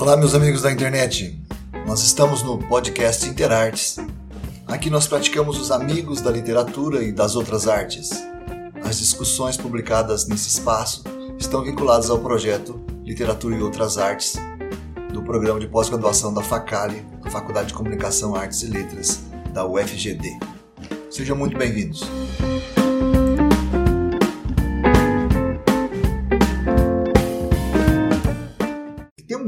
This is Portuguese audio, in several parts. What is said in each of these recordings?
Olá, meus amigos da internet. Nós estamos no podcast Interartes. Aqui nós praticamos os amigos da literatura e das outras artes. As discussões publicadas nesse espaço estão vinculadas ao projeto Literatura e Outras Artes do programa de pós-graduação da FACALI, Faculdade de Comunicação, Artes e Letras da UFGD. Sejam muito bem-vindos.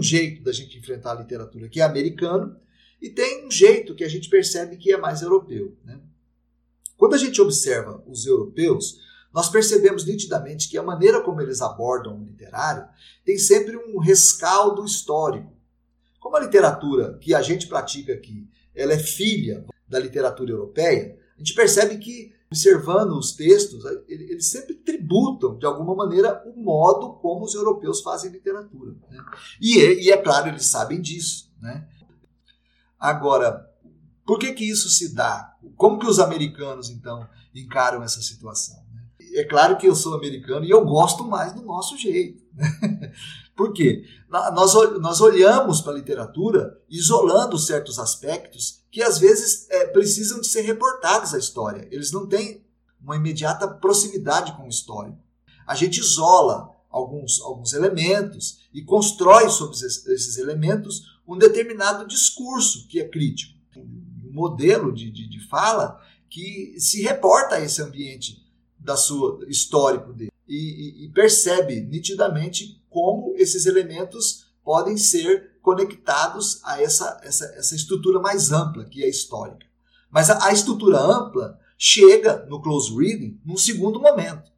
Um jeito da gente enfrentar a literatura que é americano e tem um jeito que a gente percebe que é mais europeu. Né? Quando a gente observa os europeus, nós percebemos nitidamente que a maneira como eles abordam o literário tem sempre um rescaldo histórico. Como a literatura que a gente pratica aqui, ela é filha da literatura europeia, a gente percebe que observando os textos, eles sempre tributam, de alguma maneira, o modo como os europeus fazem literatura. Né? E, é, e, é claro, eles sabem disso. Né? Agora, por que, que isso se dá? Como que os americanos, então, encaram essa situação? É claro que eu sou americano e eu gosto mais do nosso jeito. Por quê? Nós, nós olhamos para a literatura isolando certos aspectos que às vezes é, precisam de ser reportados à história. Eles não têm uma imediata proximidade com o histórico. A gente isola alguns, alguns elementos e constrói sobre esses elementos um determinado discurso que é crítico. Um modelo de, de, de fala que se reporta a esse ambiente da sua histórico dele e, e, e percebe nitidamente como esses elementos podem ser conectados a essa, essa, essa estrutura mais ampla que é histórica. Mas a, a estrutura ampla chega no close reading num segundo momento.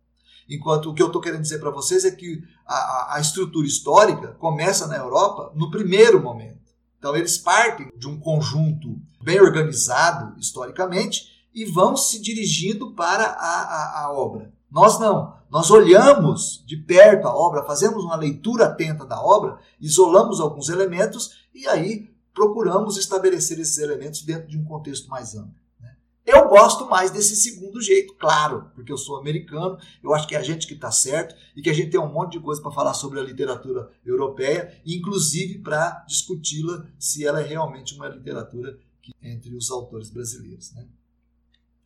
Enquanto o que eu estou querendo dizer para vocês é que a, a, estrutura histórica começa na Europa no primeiro momento. Então eles partem de um conjunto bem organizado historicamente e vão se dirigindo para a, a, a obra. Nós não. Nós olhamos de perto a obra, fazemos uma leitura atenta da obra, isolamos alguns elementos e aí procuramos estabelecer esses elementos dentro de um contexto mais amplo. Né? Eu gosto mais desse segundo jeito, claro, porque eu sou americano, eu acho que é a gente que está certo e que a gente tem um monte de coisa para falar sobre a literatura europeia, inclusive para discuti-la se ela é realmente uma literatura que, entre os autores brasileiros. Né?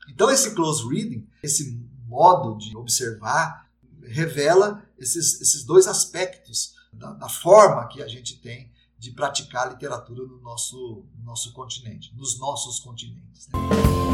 Então, esse close reading, esse modo de observar, revela esses, esses dois aspectos da, da, forma que a gente tem de praticar literatura no nosso, no nosso continente, nos nossos continentes. Né?